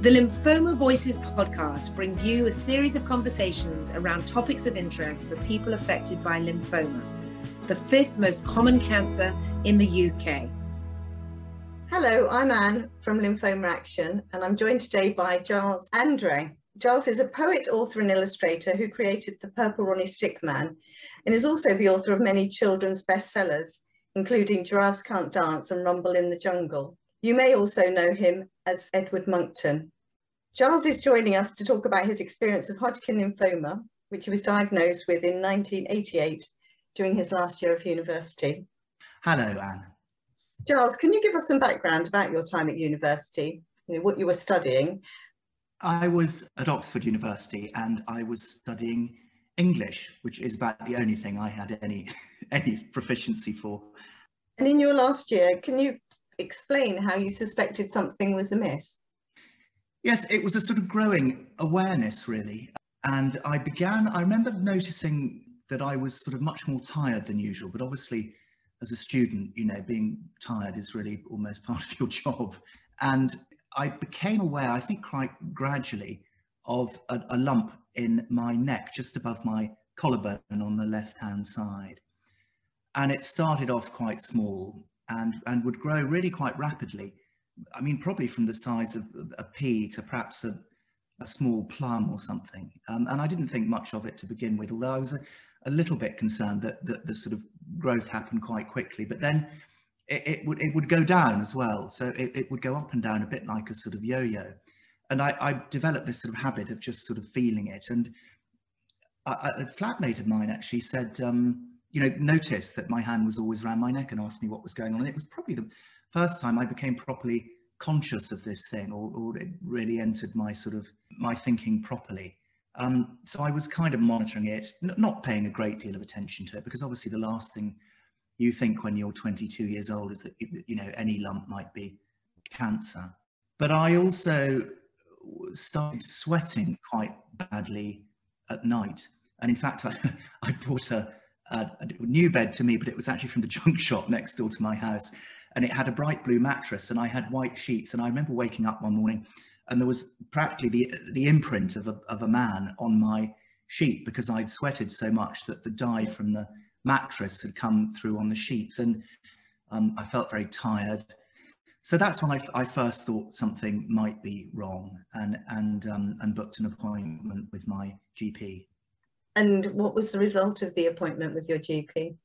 The Lymphoma Voices podcast brings you a series of conversations around topics of interest for people affected by lymphoma, the fifth most common cancer in the UK. Hello, I'm Anne from Lymphoma Action, and I'm joined today by Giles Andreae. Giles is a poet, author, and illustrator who created The Purple Ronnie Stickman and is also the author of many children's bestsellers, including Giraffes Can't Dance and Rumble in the Jungle. You may also know him as Edward Monkton. Giles is joining us to talk about his experience of Hodgkin lymphoma, which he was diagnosed with in 1988 during his last year of university. Hello, Anne. Giles, can you give us some background about your time at university, you know, what you were studying? I was at Oxford University and I was studying English, which is about the only thing I had any any proficiency for. And in your last year, can you explain how you suspected something was amiss? Yes, it was a sort of growing awareness, really. And I began, I remember noticing that I was sort of much more tired than usual, but obviously, as a student, you know, being tired is really almost part of your job. And I became aware, I think quite gradually, of a, a lump in my neck, just above my collarbone on the left hand side. And it started off quite small and, and would grow really quite rapidly. I mean, probably from the size of a pea to perhaps a, a small plum or something. Um, and I didn't think much of it to begin with, although I was a, a little bit concerned that, that the sort of growth happened quite quickly. But then it, it would it would go down as well. So it, it would go up and down a bit like a sort of yo-yo. And I, I developed this sort of habit of just sort of feeling it. And a, a flatmate of mine actually said, um, you know, noticed that my hand was always around my neck and asked me what was going on. And it was probably the first time I became properly conscious of this thing or, or it really entered my sort of my thinking properly. Um, so I was kind of monitoring it, not paying a great deal of attention to it because obviously the last thing you think when you're 22 years old is that, you know, any lump might be cancer. But I also started sweating quite badly at night. And in fact, I, I bought a, a, new bed to me, but it was actually from the junk shop next door to my house. And it had a bright blue mattress and I had white sheets. And I remember waking up one morning and there was practically the, the imprint of a, of a man on my sheet because I'd sweated so much that the dye from the mattress had come through on the sheets. And um, I felt very tired. So that's when I, I, first thought something might be wrong and, and, um, and booked an appointment with my GP. And what was the result of the appointment with your GP?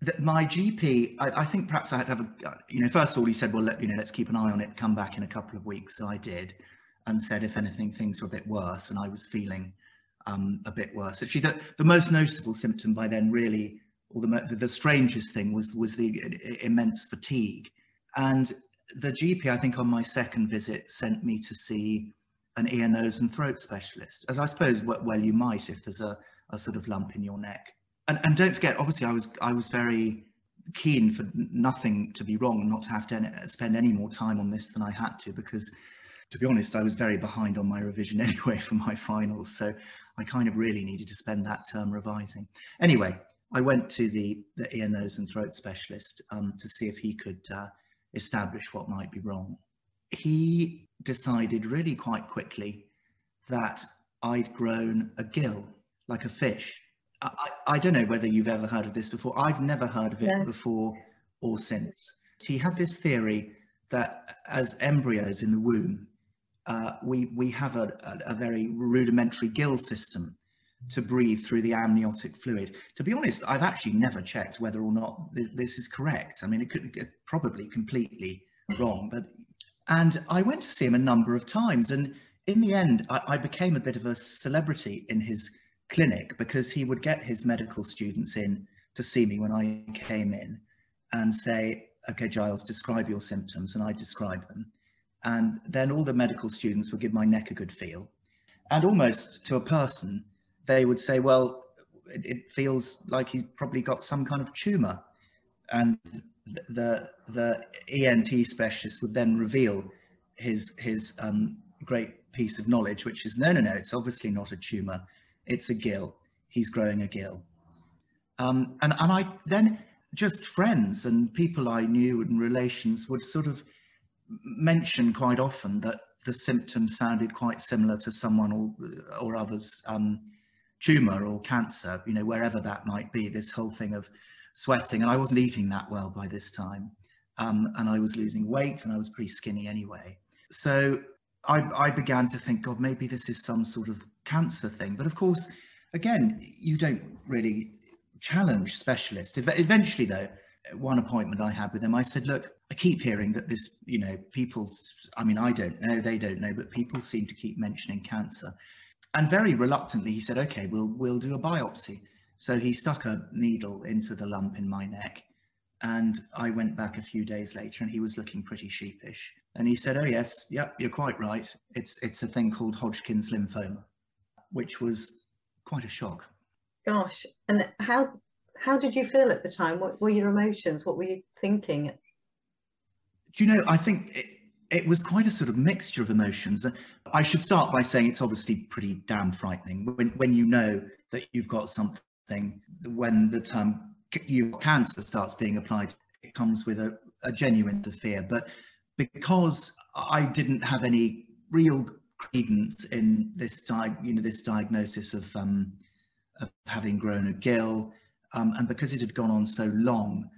That my GP, I, I, think perhaps I had to have a, you know, first of all, he said, well, let, you know, let's keep an eye on it, come back in a couple of weeks. So I did and said, if anything, things were a bit worse and I was feeling um, a bit worse. Actually, the, the most noticeable symptom by then really, or the, the, the strangest thing was, was the immense fatigue. And the GP, I think on my second visit, sent me to see an ear, nose and throat specialist, as I suppose well you might if there's a, a sort of lump in your neck. And, and don't forget, obviously, I was I was very keen for nothing to be wrong, and not to have to spend any more time on this than I had to, because to be honest, I was very behind on my revision anyway for my finals. So I kind of really needed to spend that term revising. Anyway, I went to the, the ear, nose and throat specialist um, to see if he could uh, establish what might be wrong. He decided really quite quickly that I'd grown a gill like a fish. I, I, don't know whether you've ever heard of this before. I've never heard of it before or since. He had this theory that as embryos in the womb, uh, we, we have a, a, a, very rudimentary gill system to breathe through the amniotic fluid. To be honest, I've actually never checked whether or not this, this is correct. I mean, it could get probably completely wrong, but, and I went to see him a number of times and in the end, I, I became a bit of a celebrity in his clinic because he would get his medical students in to see me when I came in and say, okay, Giles, describe your symptoms. And I describe them. And then all the medical students would give my neck a good feel. And almost to a person, they would say, well, it, it feels like he's probably got some kind of tumor. And the, the ENT specialist would then reveal his, his um, great piece of knowledge, which is, no, no, no, it's obviously not a tumor. It's a gill. He's growing a gill. Um, and, and I then just friends and people I knew and relations would sort of mention quite often that the symptoms sounded quite similar to someone or, or others um, tumor or cancer, you know, wherever that might be, this whole thing of sweating. And I wasn't eating that well by this time. Um, and I was losing weight and I was pretty skinny anyway. So I, I began to think, God, maybe this is some sort of cancer thing. But of course, again, you don't really challenge specialists. Eventually, though, one appointment I had with him, I said, look, I keep hearing that this, you know, people, I mean, I don't know, they don't know, but people seem to keep mentioning cancer. And very reluctantly, he said, okay, we'll, we'll do a biopsy. So he stuck a needle into the lump in my neck. And I went back a few days later and he was looking pretty sheepish. And he said, oh, yes, yep, you're quite right. It's, it's a thing called Hodgkin's lymphoma, which was quite a shock. Gosh, and how how did you feel at the time? What were your emotions? What were you thinking? Do you know, I think it, it was quite a sort of mixture of emotions. I should start by saying it's obviously pretty damn frightening when, when you know that you've got something, when the term you cancer starts being applied, it comes with a, a genuine fear. But because I didn't have any real credence in this, you know, this diagnosis of, um, of having grown a gill, um, and because it had gone on so long,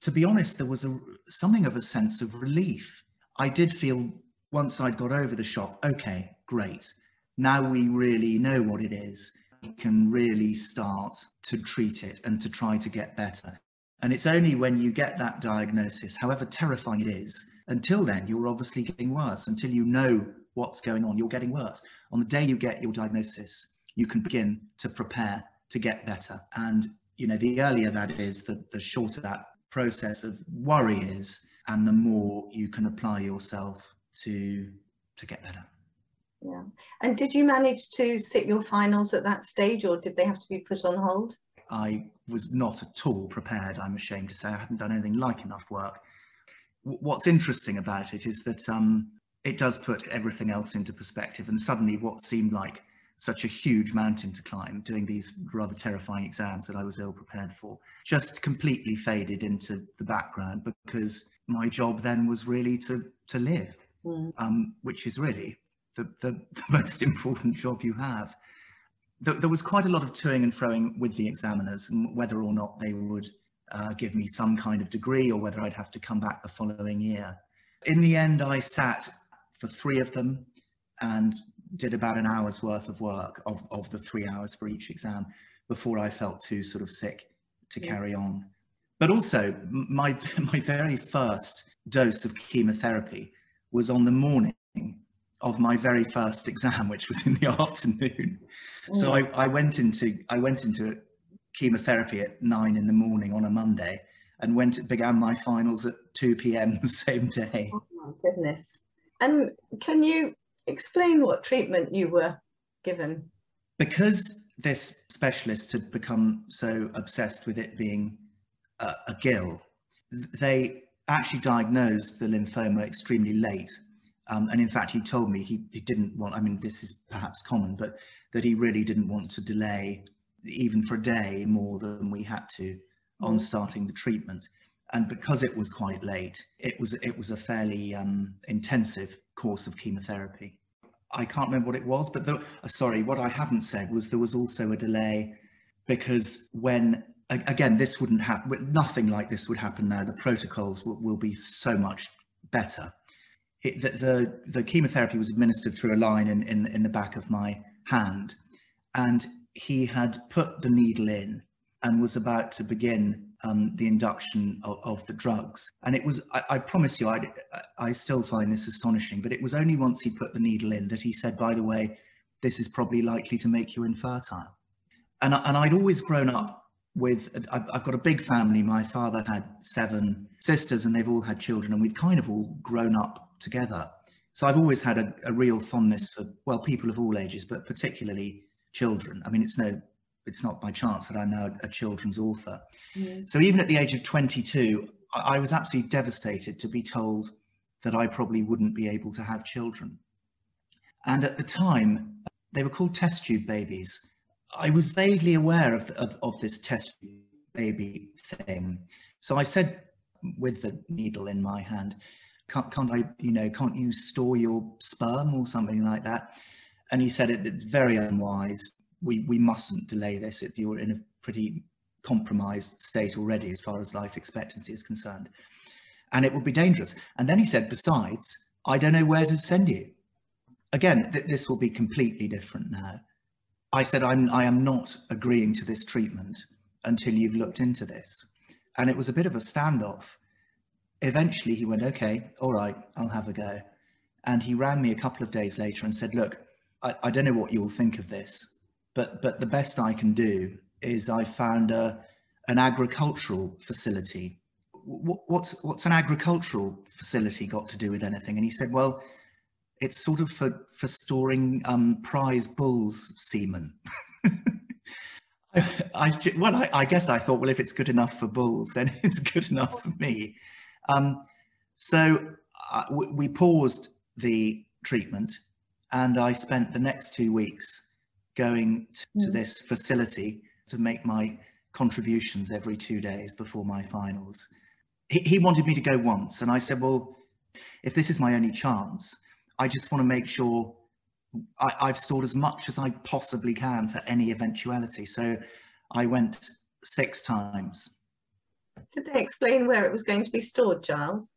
to be honest, there was a, something of a sense of relief. I did feel once I'd got over the shock, okay, great. Now we really know what it is. We can really start to treat it and to try to get better. And it's only when you get that diagnosis, however terrifying it is, until then, you're obviously getting worse. Until you know what's going on, you're getting worse. On the day you get your diagnosis, you can begin to prepare to get better. And you know, the earlier that is, the, the shorter that process of worry is, and the more you can apply yourself to to get better. Yeah. And did you manage to sit your finals at that stage, or did they have to be put on hold? I was not at all prepared. I'm ashamed to say I hadn't done anything like enough work. W- what's interesting about it is that um, it does put everything else into perspective, and suddenly what seemed like such a huge mountain to climb, doing these rather terrifying exams that I was ill prepared for, just completely faded into the background because my job then was really to to live, mm. um, which is really the, the, the, most important job you have. The, there was quite a lot of toing and froing with the examiners and whether or not they would uh, give me some kind of degree or whether I'd have to come back the following year. In the end, I sat for three of them and did about an hour's worth of work of, of the three hours for each exam before I felt too sort of sick to yeah. carry on. But also, my, my very first dose of chemotherapy was on the morning of my very first exam, which was in the afternoon. Mm. So I, I went into I went into chemotherapy at nine in the morning on a Monday, and went began my finals at two p.m. the same day. Oh my goodness! And can you explain what treatment you were given. Because this specialist had become so obsessed with it being a, a gill, they actually diagnosed the lymphoma extremely late. Um, and in fact, he told me he, he didn't want, I mean, this is perhaps common, but that he really didn't want to delay even for a day more than we had to on mm. starting the treatment. And because it was quite late, it was it was a fairly um, intensive course of chemotherapy. I can't remember what it was, but the, uh, sorry, what I haven't said was there was also a delay because when again this wouldn't happen, nothing like this would happen now. The protocols will, be so much better. It, the, the, the chemotherapy was administered through a line in, in in the back of my hand, and he had put the needle in and was about to begin um, the induction of, of, the drugs. And it was, I, I promise you, I, I still find this astonishing, but it was only once he put the needle in that he said, by the way, this is probably likely to make you infertile. And, and I'd always grown up with, I've got a big family. My father had seven sisters and they've all had children and we've kind of all grown up together. So I've always had a, a real fondness for, well, people of all ages, but particularly children. I mean, it's no it's not by chance that I'm now a children's author. Mm. So even at the age of 22, I, I was absolutely devastated to be told that I probably wouldn't be able to have children. And at the time, they were called test tube babies. I was vaguely aware of, of, of this test tube baby thing. So I said, with the needle in my hand, can't, can't I, you know, can't you store your sperm or something like that? And he said it, it's very unwise. We, we mustn't delay this. It, you're in a pretty compromised state already as far as life expectancy is concerned. And it would be dangerous. And then he said, besides, I don't know where to send you. Again, th this will be completely different now. I said, I'm, I am not agreeing to this treatment until you've looked into this. And it was a bit of a standoff. Eventually he went, okay, all right, I'll have a go. And he rang me a couple of days later and said, look, I, I don't know what you'll think of this, but, but the best I can do is I found a, an agricultural facility. What's, what's an agricultural facility got to do with anything? And he said, well, it's sort of for, for storing um, prize bulls semen. I, I, well, I, I, guess I thought, well, if it's good enough for bulls, then it's good enough for me. Um, so uh, we paused the treatment and I spent the next two weeks going to, mm. to this facility to make my contributions every two days before my finals. He, he wanted me to go once, and I said, well, if this is my only chance, I just want to make sure I, have stored as much as I possibly can for any eventuality. So I went six times. Did they explain where it was going to be stored, Giles?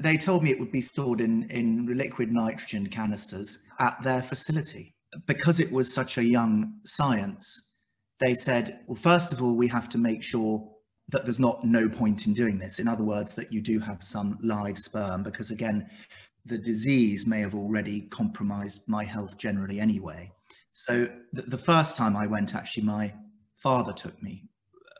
They told me it would be stored in, in liquid nitrogen canisters at their facility. Because it was such a young science, they said, well, first of all, we have to make sure that there's not no point in doing this. In other words, that you do have some live sperm, because again, the disease may have already compromised my health generally anyway. So the, the first time I went, actually, my father took me,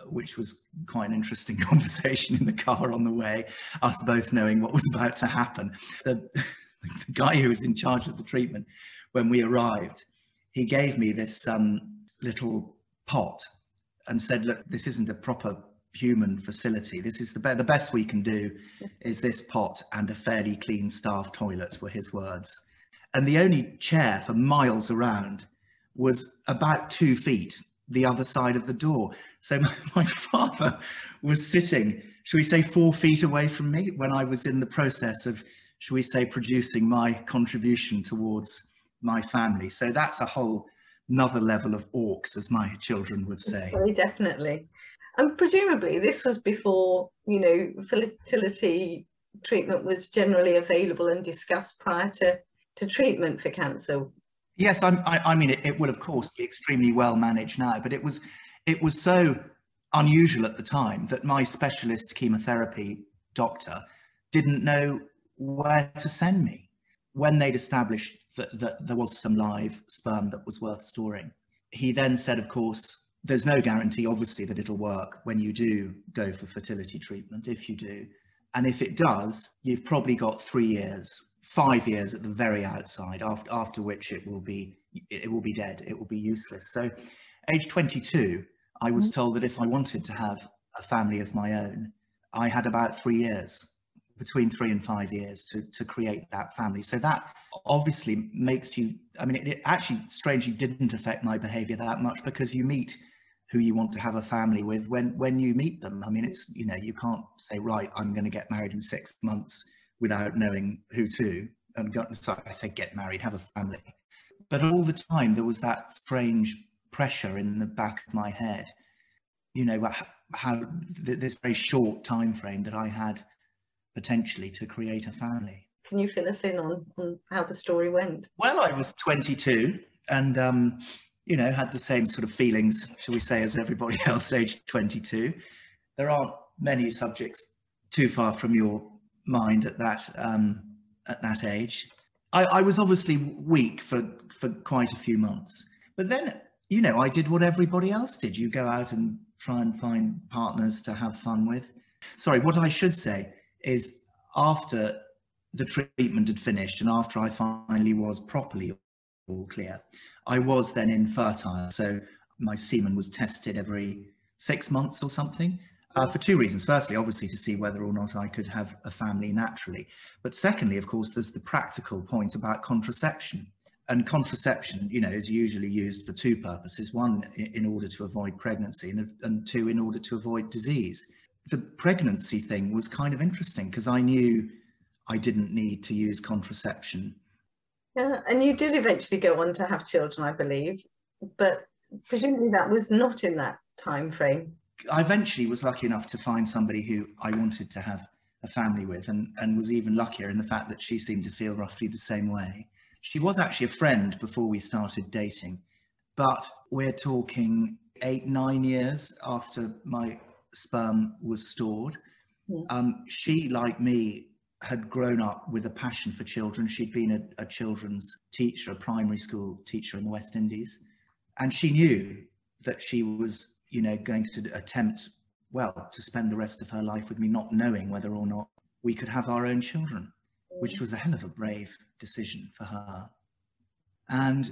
which was quite an interesting conversation in the car on the way, us both knowing what was about to happen. The, the guy who was in charge of the treatment, when we arrived, he gave me this um, little pot and said, look, this isn't a proper human facility. This is the, be the best we can do is this pot and a fairly clean staff toilet were his words. And the only chair for miles around was about two feet the other side of the door. So my, my father was sitting, should we say four feet away from me when I was in the process of, should we say, producing my contribution towards my family. So that's a whole another level of orcs, as my children would say. Very oh, definitely. And presumably this was before, you know, fertility treatment was generally available and discussed prior to, to treatment for cancer. Yes, I'm, I, I mean, it, it will of course be extremely well managed now, but it was, it was so unusual at the time that my specialist chemotherapy doctor didn't know where to send me when they'd established that, that there was some live sperm that was worth storing. He then said, of course, there's no guarantee, obviously, that it'll work when you do go for fertility treatment, if you do. And if it does, you've probably got three years, five years at the very outside, after, after which it will be it will be dead, it will be useless. So age 22, I was mm-hmm. told that if I wanted to have a family of my own, I had about three years between three and five years to, to create that family. So that obviously makes you, I mean, it, it, actually strangely didn't affect my behavior that much because you meet who you want to have a family with when, when you meet them. I mean, it's, you know, you can't say, right, I'm going to get married in six months without knowing who to. And go, sorry, I say get married, have a family. But all the time there was that strange pressure in the back of my head, you know, how, how this very short time frame that I had potentially to create a family. Can you fill us in on, on how the story went? Well, I was 22 and, um, you know, had the same sort of feelings, shall we say, as everybody else aged 22. There aren't many subjects too far from your mind at that, um, at that age. I, I was obviously weak for, for quite a few months, but then, you know, I did what everybody else did. You go out and try and find partners to have fun with. Sorry, what I should say is after the treatment had finished and after I finally was properly all clear, I was then infertile. So my semen was tested every six months or something uh, for two reasons. Firstly, obviously to see whether or not I could have a family naturally. But secondly, of course, there's the practical point about contraception. And contraception, you know, is usually used for two purposes. One, in order to avoid pregnancy and, and two, in order to avoid disease the pregnancy thing was kind of interesting because I knew I didn't need to use contraception. Yeah, and you did eventually go on to have children, I believe, but presumably that was not in that time frame. I eventually was lucky enough to find somebody who I wanted to have a family with and, and was even luckier in the fact that she seemed to feel roughly the same way. She was actually a friend before we started dating, but we're talking eight, nine years after my sperm was stored. Yeah. Um, she, like me, had grown up with a passion for children. She'd been a, a, children's teacher, a primary school teacher in the West Indies. And she knew that she was, you know, going to attempt, well, to spend the rest of her life with me, not knowing whether or not we could have our own children, which was a hell of a brave decision for her. And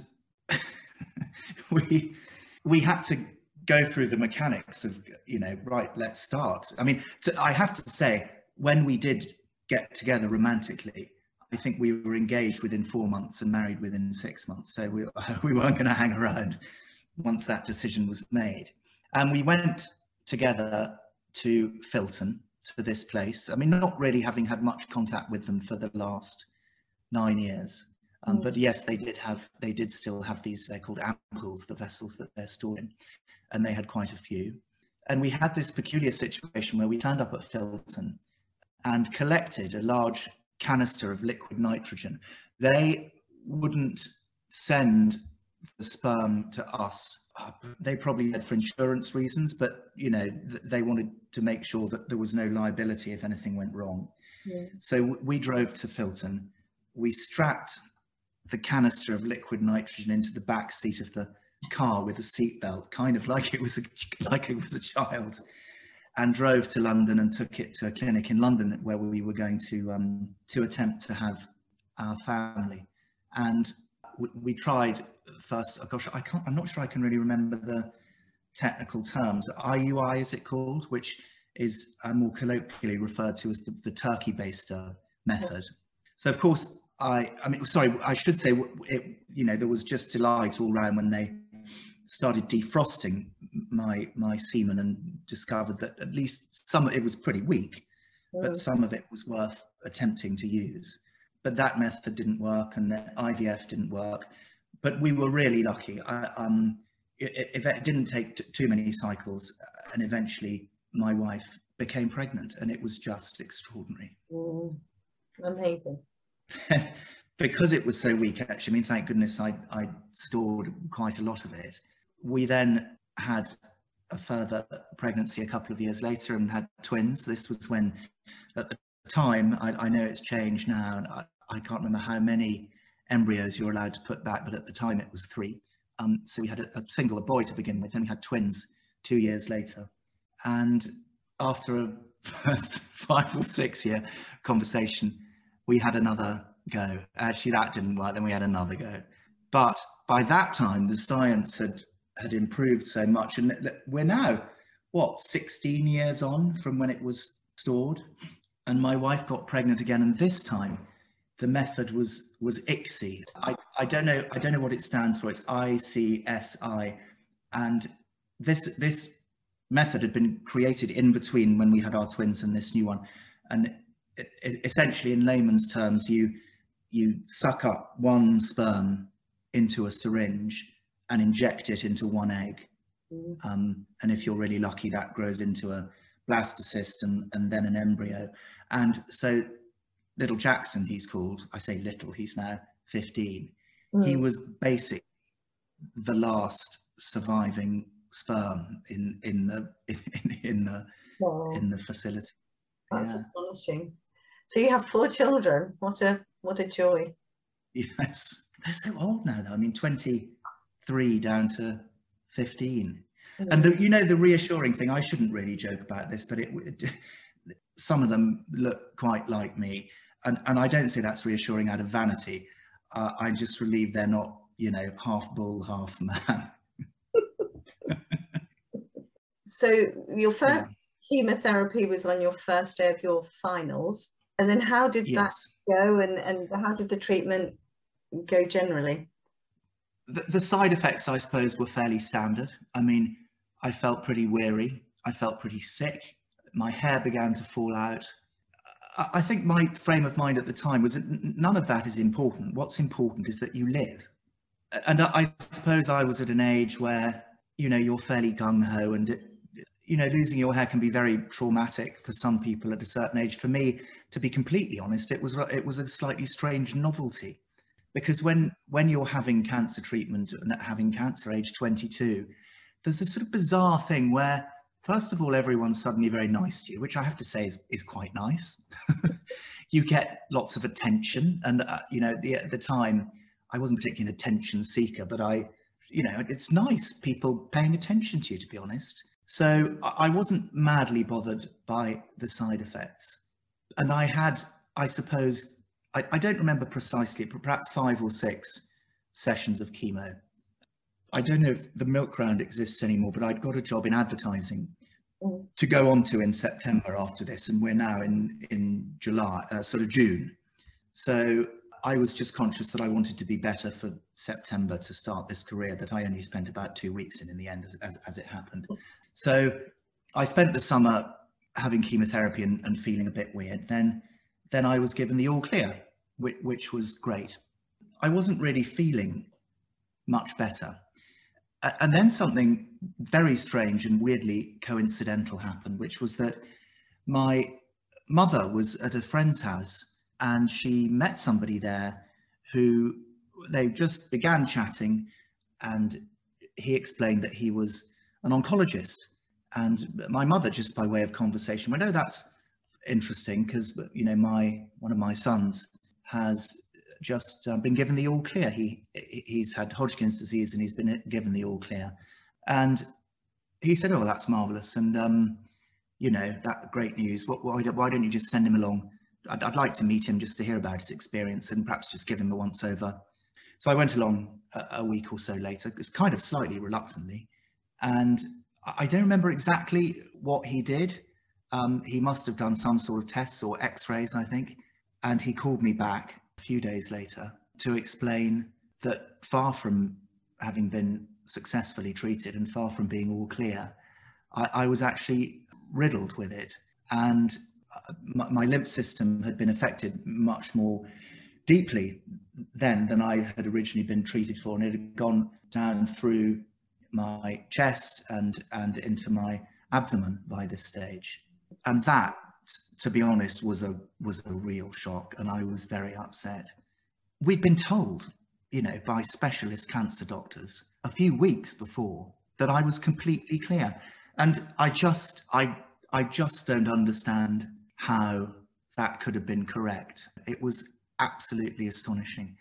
we, we had to go through the mechanics of, you know, right, let's start. I mean, to, I have to say, when we did get together romantically, I think we were engaged within four months and married within six months. So we, we weren't going to hang around once that decision was made. And we went together to Filton, to this place. I mean, not really having had much contact with them for the last nine years. Um, mm. But yes, they did have, they did still have these uh, called ampoules, the vessels that they're stored in, and they had quite a few. And we had this peculiar situation where we turned up at Filton and collected a large canister of liquid nitrogen. They wouldn't send the sperm to us. They probably did for insurance reasons, but you know they wanted to make sure that there was no liability if anything went wrong. Yeah. So we drove to Filton. We strapped the canister of liquid nitrogen into the back seat of the car with a seatbelt, kind of like it was a, like it was a child, and drove to London and took it to a clinic in London where we were going to um, to attempt to have our family. And we, we tried first. Oh gosh, I can't. I'm not sure I can really remember the technical terms. IUI is it called, which is uh, more colloquially referred to as the, the turkey baster method. So of course I, I mean, sorry, I should say, it, you know, there was just delight all round when they started defrosting my my semen and discovered that at least some of it was pretty weak, mm. but some of it was worth attempting to use. But that method didn't work, and the IVF didn't work. But we were really lucky. I, um, it, it, it didn't take too many cycles, and eventually my wife became pregnant, and it was just extraordinary. Mm. Amazing. because it was so weak, actually, I mean, thank goodness I, I stored quite a lot of it. We then had a further pregnancy a couple of years later and had twins. This was when, at the time, I, I know it's changed now, and I, I, can't remember how many embryos you're allowed to put back, but at the time it was three. Um, so we had a, a single, a boy to begin with, and we had twins two years later. And after a first five or six year conversation, we had another go. Actually, that didn't work. Then we had another go. But by that time, the science had had improved so much, and we're now what 16 years on from when it was stored. And my wife got pregnant again, and this time the method was was ICSI. I, I don't know I don't know what it stands for. It's ICSI, and this this method had been created in between when we had our twins and this new one, and essentially in layman's terms, you you suck up one sperm into a syringe and inject it into one egg. Mm. Um, and if you're really lucky, that grows into a blastocyst and, and then an embryo. And so little Jackson, he's called, I say little, he's now 15. Mm. He was basically the last surviving sperm in, in the, in, in the, wow. in the facility. That's yeah. astonishing. So you have four children. What a what a joy. Yes, they're so old now. Though I mean, twenty three down to fifteen. Mm. And the, you know the reassuring thing. I shouldn't really joke about this, but it, it some of them look quite like me, and and I don't say that's reassuring out of vanity. Uh, I'm just relieved they're not, you know, half bull, half man. so your first yeah. chemotherapy was on your first day of your finals. And then how did yes. that go and, and how did the treatment go generally? The, side effects, I suppose, were fairly standard. I mean, I felt pretty weary. I felt pretty sick. My hair began to fall out. I think my frame of mind at the time was that none of that is important. What's important is that you live. And I suppose I was at an age where, you know, you're fairly gung ho and, it, you know, losing your hair can be very traumatic for some people at a certain age. For me, to be completely honest, it was it was a slightly strange novelty because when when you're having cancer treatment and having cancer age 22, there's this sort of bizarre thing where first of all, everyone's suddenly very nice to you, which I have to say is, is quite nice. you get lots of attention. And, uh, you know, the, at the time, I wasn't particularly an attention seeker, but I, you know, it's nice people paying attention to you, to be honest. So I wasn't madly bothered by the side effects. And I had, I suppose, I, I don't remember precisely, but perhaps five or six sessions of chemo. I don't know if the milk round exists anymore, but I'd got a job in advertising mm. to go on to in September after this, and we're now in in July, uh, sort of June. So I was just conscious that I wanted to be better for September to start this career that I only spent about two weeks in in the end, as, as, as it happened. So I spent the summer having chemotherapy and, and, feeling a bit weird. Then, then I was given the all clear, which, which was great. I wasn't really feeling much better and then something very strange and weirdly coincidental happened, which was that my mother was at a friend's house and she met somebody there who they just began chatting and he explained that he was an oncologist and my mother just by way of conversation went oh that's interesting because you know my one of my sons has just uh, been given the all clear. He he's had Hodgkin's disease and he's been given the all clear. And he said, "Oh, that's marvelous." And um, you know that great news. What, why, why don't you just send him along? I'd, I'd, like to meet him just to hear about his experience and perhaps just give him a once over. So I went along a, a week or so later. It's kind of slightly reluctantly, and I don't remember exactly what he did. Um, he must have done some sort of tests or X-rays, I think. And he called me back a few days later to explain that far from having been successfully treated and far from being all clear, I, I was actually riddled with it. And uh, my, my, lymph system had been affected much more deeply then than I had originally been treated for. And it had gone down through my chest and, and into my abdomen by this stage. And that to be honest, was a was a real shock, and I was very upset. We'd been told, you know, by specialist cancer doctors a few weeks before that I was completely clear, and I just I I just don't understand how that could have been correct. It was absolutely astonishing.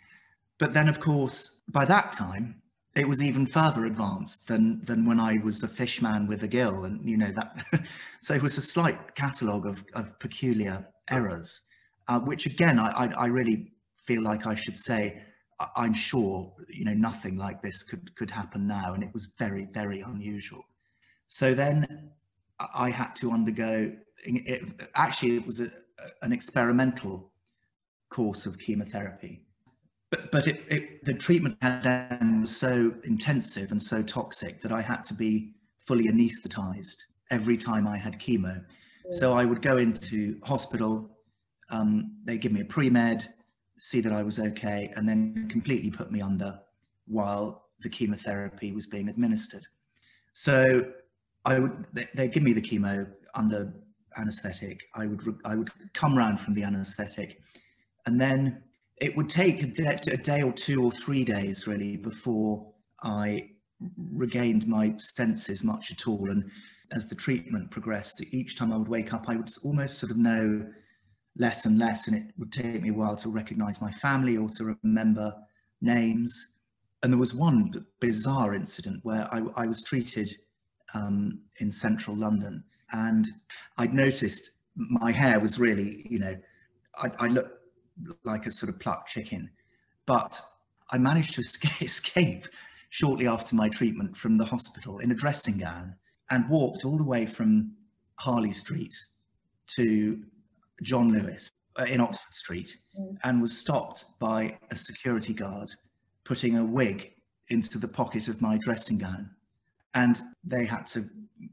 But then, of course, by that time, it was even further advanced than than when I was a fishman with a gill, and you know that. so it was a slight catalogue of of peculiar errors, uh, which again I, I, I really feel like I should say I'm sure you know nothing like this could could happen now, and it was very very unusual. So then I had to undergo. It, actually, it was a, an experimental course of chemotherapy but, but it, it, the treatment then was so intensive and so toxic that I had to be fully anesthetized every time I had chemo. So I would go into hospital, um, they give me a pre-med, see that I was okay, and then completely put me under while the chemotherapy was being administered. So I would, they, they'd give me the chemo under anesthetic. I would, I would come round from the anesthetic and then it would take a day, a day or two or three days really before I regained my senses much at all. And as the treatment progressed, each time I would wake up, I would almost sort of know less and less, and it would take me a while to recognize my family or to remember names. And there was one bizarre incident where I, I was treated um, in central London, and I'd noticed my hair was really, you know, I, I looked like a sort of plucked chicken. But I managed to escape shortly after my treatment from the hospital in a dressing gown and walked all the way from Harley Street to John Lewis uh, in Oxford Street mm. and was stopped by a security guard putting a wig into the pocket of my dressing gown And they had to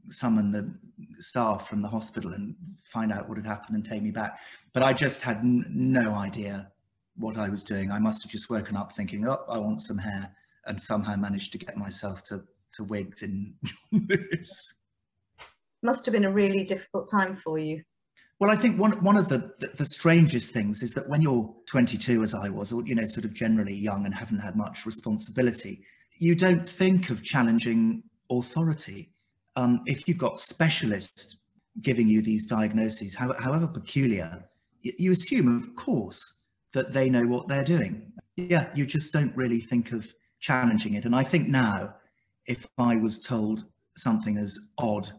summon the staff from the hospital and find out what had happened and take me back. But I just had n- no idea what I was doing. I must have just woken up thinking, oh, I want some hair, and somehow managed to get myself to, to wigs in Must have been a really difficult time for you. Well, I think one one of the, the, the strangest things is that when you're 22, as I was, or you know, sort of generally young and haven't had much responsibility, you don't think of challenging authority. Um, if you've got specialists giving you these diagnoses, how, however peculiar, you, you assume, of course, that they know what they're doing. Yeah, you just don't really think of challenging it. And I think now, if I was told something as odd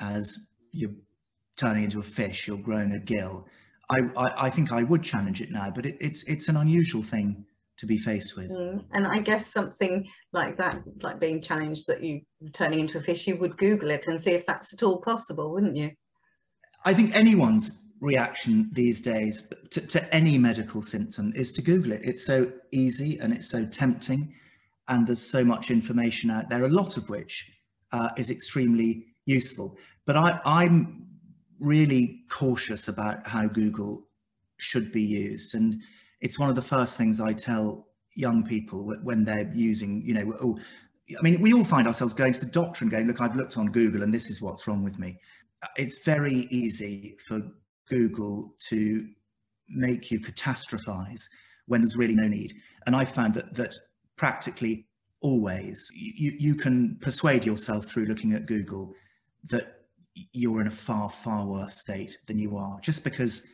as you're turning into a fish, you're growing a gill, I, I, I think I would challenge it now, but it, it's it's an unusual thing to be faced with. Mm. And I guess something like that, like being challenged that you turning into a fish, you would Google it and see if that's at all possible, wouldn't you? I think anyone's reaction these days to, to any medical symptom is to Google it. It's so easy and it's so tempting, and there's so much information out there, a lot of which uh, is extremely useful. But I, I'm really cautious about how Google should be used. And it's one of the first things I tell young people when they're using, you know, oh, I mean, we all find ourselves going to the doctor and going, look, I've looked on Google and this is what's wrong with me. Uh, it's very easy for Google to make you catastrophize when there's really no need. And I found that that practically always you, you can persuade yourself through looking at Google that you're in a far, far worse state than you are, just because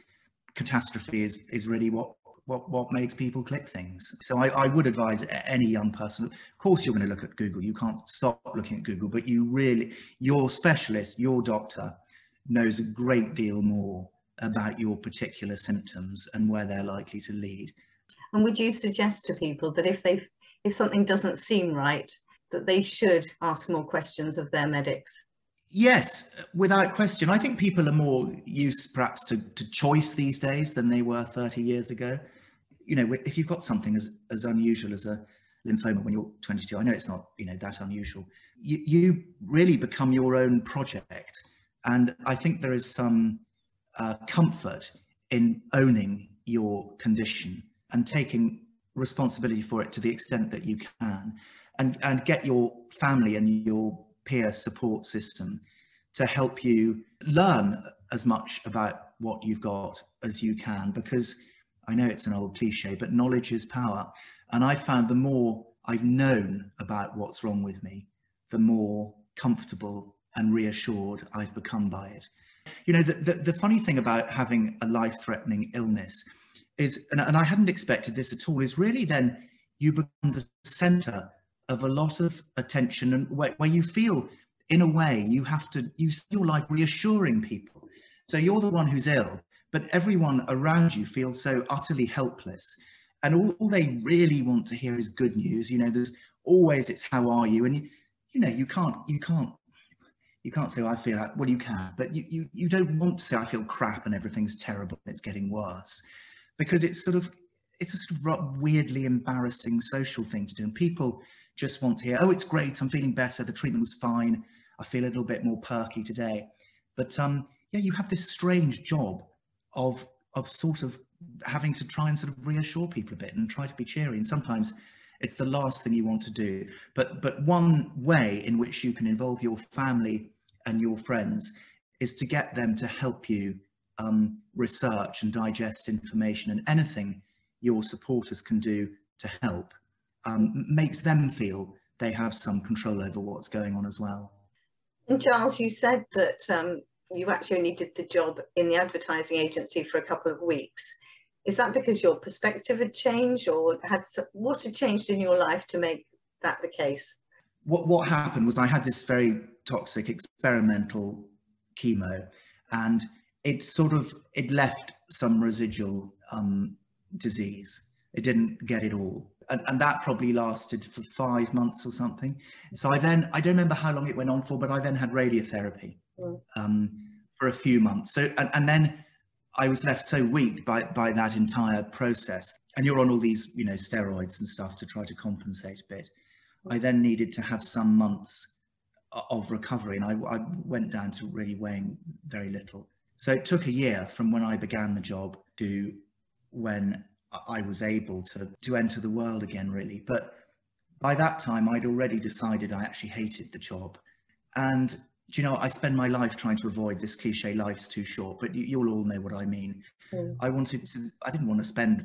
catastrophe is, is really what, what, what makes people click things. So I, I would advise any young person, of course you're going to look at Google, you can't stop looking at Google, but you really, your specialist, your doctor knows a great deal more about your particular symptoms and where they're likely to lead. And would you suggest to people that if they if something doesn't seem right, that they should ask more questions of their medics? Yes, without question. I think people are more used perhaps to, to choice these days than they were 30 years ago. You know, if you've got something as, as unusual as a lymphoma when you're 22, I know it's not, you know, that unusual. You, you really become your own project. And I think there is some uh, comfort in owning your condition and taking responsibility for it to the extent that you can and, and get your family and your peer support system to help you learn as much about what you've got as you can because I know it's an old cliche, but knowledge is power. And I found the more I've known about what's wrong with me, the more comfortable and reassured I've become by it. You know, the, the, the funny thing about having a life threatening illness is, and, and I hadn't expected this at all, is really then you become the center of a lot of attention and where, where you feel in a way you have to use your life reassuring people so you're the one who's ill but everyone around you feels so utterly helpless. And all, all, they really want to hear is good news. You know there's always it's how are you? And you, you know you can't you can't you can't say well, i feel like well you can but you, you you don't want to say i feel crap and everything's terrible and it's getting worse. Because it's sort of it's a sort of weirdly embarrassing social thing to do. And people just want to hear, oh, it's great, I'm feeling better, the treatment was fine, I feel a little bit more perky today. But um, yeah, you have this strange job of of sort of having to try and sort of reassure people a bit and try to be cheery. And sometimes it's the last thing you want to do. But but one way in which you can involve your family and your friends is to get them to help you um, research and digest information and anything your supporters can do to help um, makes them feel they have some control over what's going on as well. And Charles, you said that um, you actually only did the job in the advertising agency for a couple of weeks. Is that because your perspective had changed or had what had changed in your life to make that the case? What, what happened was I had this very toxic experimental chemo and it sort of, it left some residual um, disease. It didn't get it all and, and that probably lasted for five months or something. So I then, I don't remember how long it went on for, but I then had radiotherapy. Um, for a few months. So, and, and then I was left so weak by, by that entire process. And you're on all these, you know, steroids and stuff to try to compensate a bit. I then needed to have some months of recovery, and I, I went down to really weighing very little. So it took a year from when I began the job to when I was able to to enter the world again, really. But by that time, I'd already decided I actually hated the job, and do you know, I spend my life trying to avoid this cliche "life's too short," but you, will all know what I mean. Mm. I wanted to. I didn't want to spend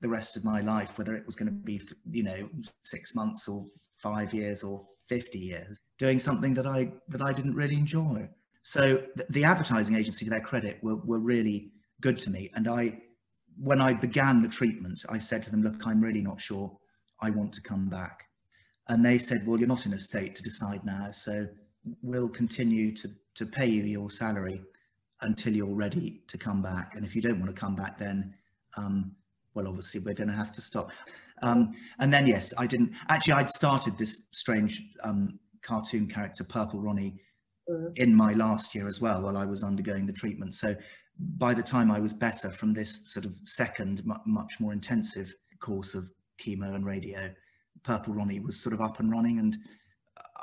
the rest of my life, whether it was going to be, you know, six months or five years or 50 years, doing something that I that I didn't really enjoy. So the, the advertising agency, to their credit, were, were really good to me. And I, when I began the treatment, I said to them, look, I'm really not sure I want to come back. And they said, well, you're not in a state to decide now. So we'll continue to, to pay you your salary until you're ready to come back. And if you don't want to come back, then, um, well, obviously we're going to have to stop. Um, and then, yes, I didn't actually, I'd started this strange um, cartoon character, Purple Ronnie, mm. in my last year as well, while I was undergoing the treatment. So by the time I was better from this sort of second, much more intensive course of chemo and radio, Purple Ronnie was sort of up and running and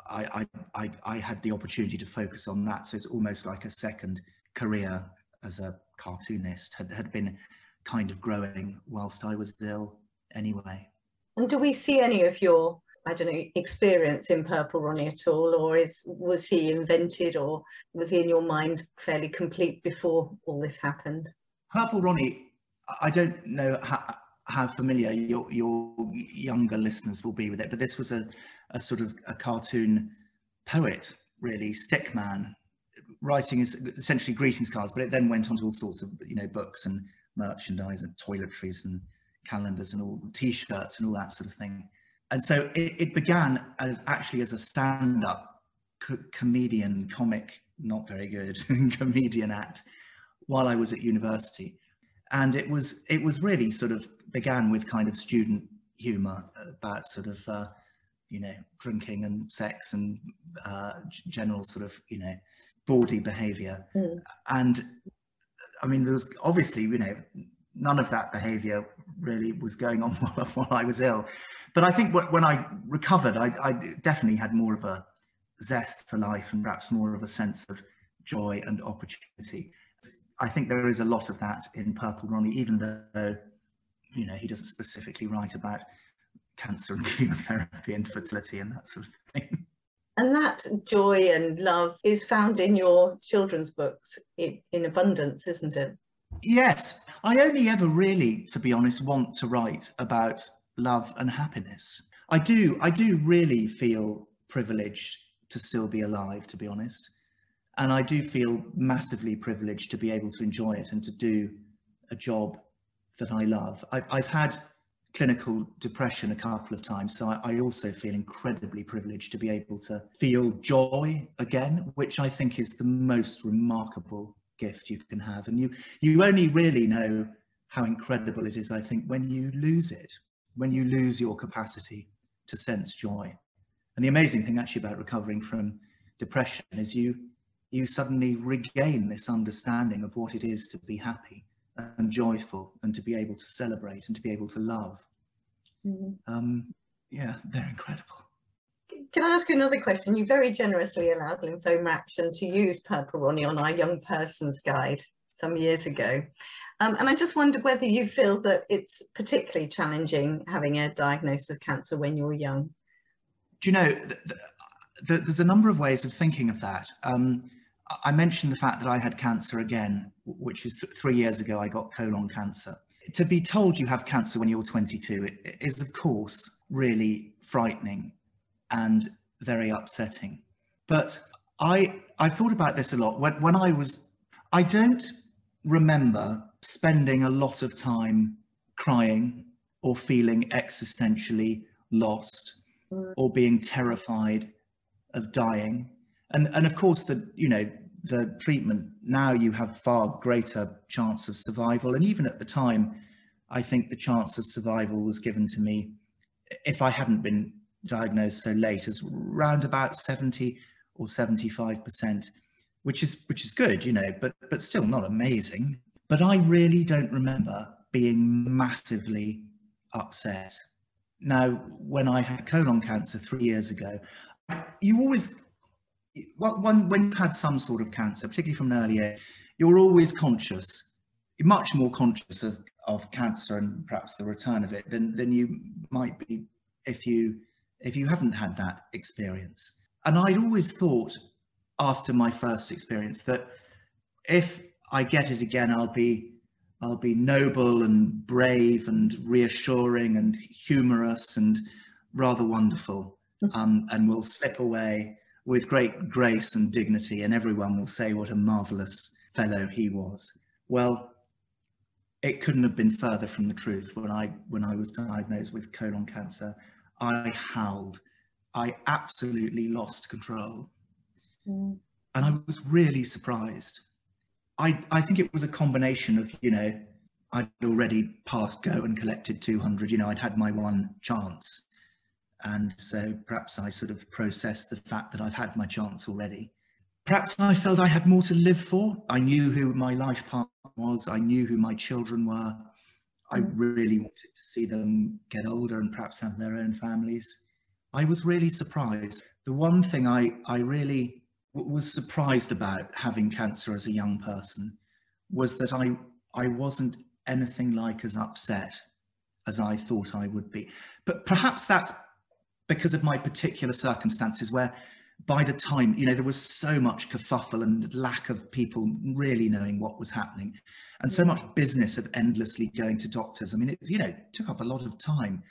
I, I, I, had the opportunity to focus on that. So it's almost like a second career as a cartoonist had, had been kind of growing whilst I was ill anyway. And do we see any of your, I don't know, experience in Purple Ronnie at all, or is was he invented, or was he in your mind fairly complete before all this happened? Purple Ronnie, I don't know how, how familiar your your younger listeners will be with it, but this was a, a sort of a cartoon poet, really, stickman, writing is essentially greetings cards, but it then went on to all sorts of you know books and merchandise and toiletries and calendars and all t-shirts and all that sort of thing. And so it, it began as actually as a stand-up co comedian, comic, not very good comedian act while I was at university. And it was it was really sort of began with kind of student humor about sort of uh, you know drinking and sex and uh, general sort of you know bawdy behavior. Mm. And I mean, there was obviously you know none of that behavior really was going on while, while I was ill. But I think when I recovered, I, I, definitely had more of a zest for life and perhaps more of a sense of joy and opportunity. I think there is a lot of that in Purple Ronnie, even though, you know, he doesn't specifically write about cancer and chemotherapy and fertility and that sort of thing. And that joy and love is found in your children's books in, in abundance, isn't it? Yes, I only ever really, to be honest, want to write about love and happiness. I do, I do really feel privileged to still be alive, to be honest. And I do feel massively privileged to be able to enjoy it and to do a job that I love. I've, I've had clinical depression a couple of times, so I, I also feel incredibly privileged to be able to feel joy again, which I think is the most remarkable gift you can have. And you, you only really know how incredible it is, I think, when you lose it, when you lose your capacity to sense joy. And the amazing thing actually about recovering from depression is you, you suddenly regain this understanding of what it is to be happy and joyful and to be able to celebrate and to be able to love. Mm-hmm. Um, yeah, they're incredible. Can I ask you another question? You very generously allowed Lymphoma Action to use Purple Ronnie on our young person's guide some years ago. Um, and I just wondered whether you feel that it's particularly challenging having a diagnosis of cancer when you're young. Do you know, th th th there's a number of ways of thinking of that. Um, I mentioned the fact that I had cancer again, which is th three years ago, I got colon cancer. To be told you have cancer when you're 22 is, of course, really frightening and very upsetting. But I I thought about this a lot when when I was I don't remember spending a lot of time crying or feeling existentially lost mm. or being terrified of dying. And and of course the you know the treatment now you have far greater chance of survival and even at the time I think the chance of survival was given to me if I hadn't been diagnosed so late as round about 70 or 75%, which is which is good, you know, but but still not amazing. But I really don't remember being massively upset. Now, when I had colon cancer three years ago, you always well, when, when you've had some sort of cancer, particularly from an early age, you're always conscious, much more conscious of, of cancer and perhaps the return of it than, than you might be if you if you haven't had that experience. And I'd always thought after my first experience that if I get it again, I'll be I'll be noble and brave and reassuring and humorous and rather wonderful, mm-hmm. um, and will slip away with great grace and dignity, and everyone will say what a marvelous fellow he was. Well, it couldn't have been further from the truth. When I when I was diagnosed with colon cancer, I howled. I absolutely lost control, mm. and I was really surprised. I I think it was a combination of you know I'd already passed go and collected 200. You know I'd had my one chance, and so perhaps I sort of processed the fact that I've had my chance already. Perhaps I felt I had more to live for. I knew who my life partner was. I knew who my children were. I mm. really wanted to see them get older and perhaps have their own families. I was really surprised. The one thing I, I really was surprised about having cancer as a young person was that I, I wasn't anything like as upset as I thought I would be. But perhaps that's because of my particular circumstances where by the time, you know, there was so much kerfuffle and lack of people really knowing what was happening and so much business of endlessly going to doctors. I mean, it, you know, took up a lot of time.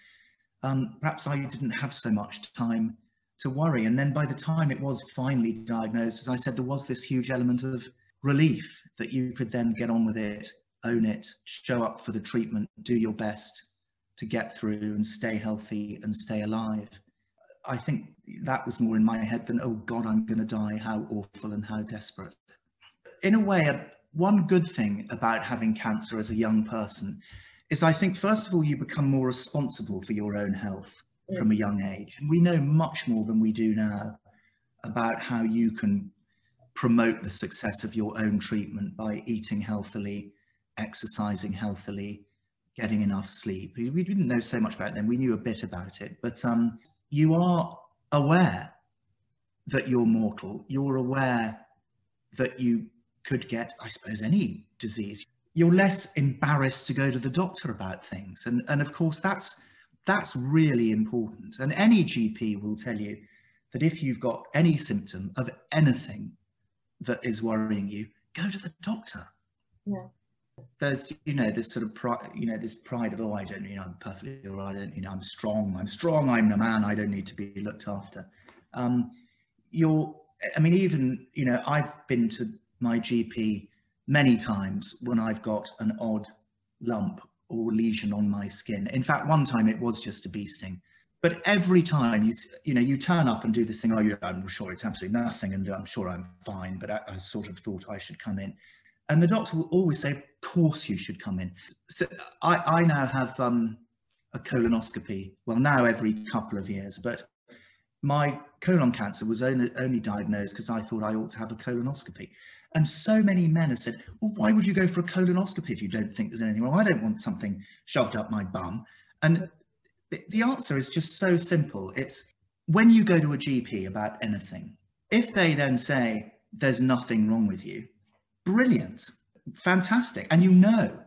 Um, perhaps I didn't have so much time to worry. And then by the time it was finally diagnosed, as I said, there was this huge element of relief that you could then get on with it, own it, show up for the treatment, do your best to get through and stay healthy and stay alive. I think that was more in my head than, oh God, I'm going to die. How awful and how desperate. In a way, one good thing about having cancer as a young person is I think, first of all, you become more responsible for your own health yeah. from a young age. We know much more than we do now about how you can promote the success of your own treatment by eating healthily, exercising healthily, getting enough sleep. We didn't know so much about it then. We knew a bit about it, but um, you are aware that you're mortal. You're aware that you could get, I suppose, any disease. You're less embarrassed to go to the doctor about things. And, and of course, that's, that's really important. And any GP will tell you that if you've got any symptom of anything that is worrying you, go to the doctor. Yeah. There's, you know, this sort of pride, you know, this pride of, oh, I don't, you know, I'm perfectly all right. I don't, you know, I'm strong. I'm strong. I'm a man. I don't need to be looked after. Um, you're, I mean, even, you know, I've been to my GP many times when I've got an odd lump or lesion on my skin. In fact, one time it was just a bee sting. But every time you you know you turn up and do this thing, oh, you, I'm sure it's absolutely nothing, and I'm sure I'm fine. But I, I, sort of thought I should come in, and the doctor will always say, "Of course you should come in." So I, I now have um, a colonoscopy. Well, now every couple of years, but my colon cancer was only, only diagnosed because I thought I ought to have a colonoscopy. And so many men have said, well, why would you go for a colonoscopy if you don't think there's anything wrong? I don't want something shoved up my bum. And the answer is just so simple. It's when you go to a GP about anything, if they then say there's nothing wrong with you, brilliant, fantastic, and you know.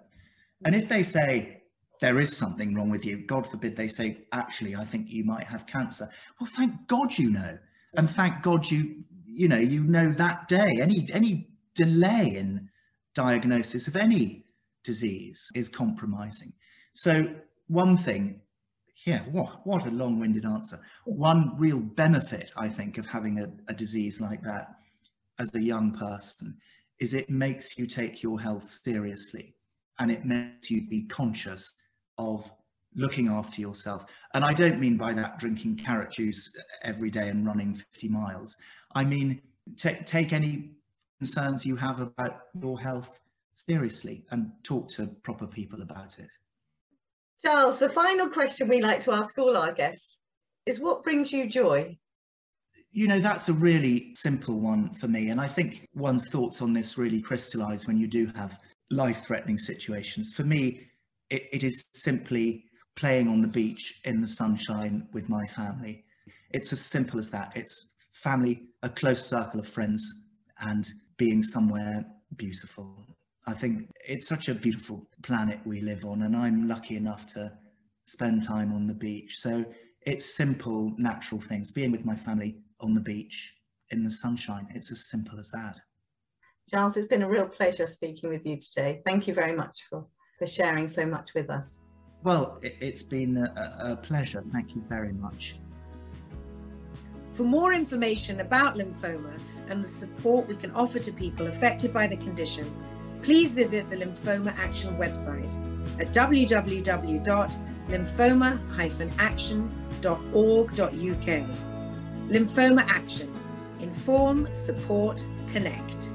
And if they say there is something wrong with you, God forbid they say, actually, I think you might have cancer. Well, thank God you know. And thank God you, you know, you know that day. Any any delay in diagnosis of any disease is compromising. So one thing, yeah, what, what a long-winded answer. One real benefit, I think, of having a, a disease like that as a young person is it makes you take your health seriously and it makes you be conscious of looking after yourself. And I don't mean by that drinking carrot juice every day and running 50 miles. I mean, take any concerns you have about your health seriously and talk to proper people about it. Charles, the final question we like to ask all our guests is what brings you joy? You know, that's a really simple one for me. And I think one's thoughts on this really crystallize when you do have life threatening situations. For me, it, it is simply playing on the beach in the sunshine with my family. It's as simple as that. It's family, a close circle of friends, and being somewhere beautiful. I think it's such a beautiful planet we live on, and I'm lucky enough to spend time on the beach. So it's simple, natural things. Being with my family on the beach in the sunshine, it's as simple as that. Giles, it's been a real pleasure speaking with you today. Thank you very much for, for sharing so much with us. Well, it, has been a, a pleasure. Thank you very much. For more information about lymphoma and the support we can offer to people affected by the condition, please visit the Lymphoma Action website at www.lymphoma-action.org.uk. Lymphoma Action Inform, Support, Connect.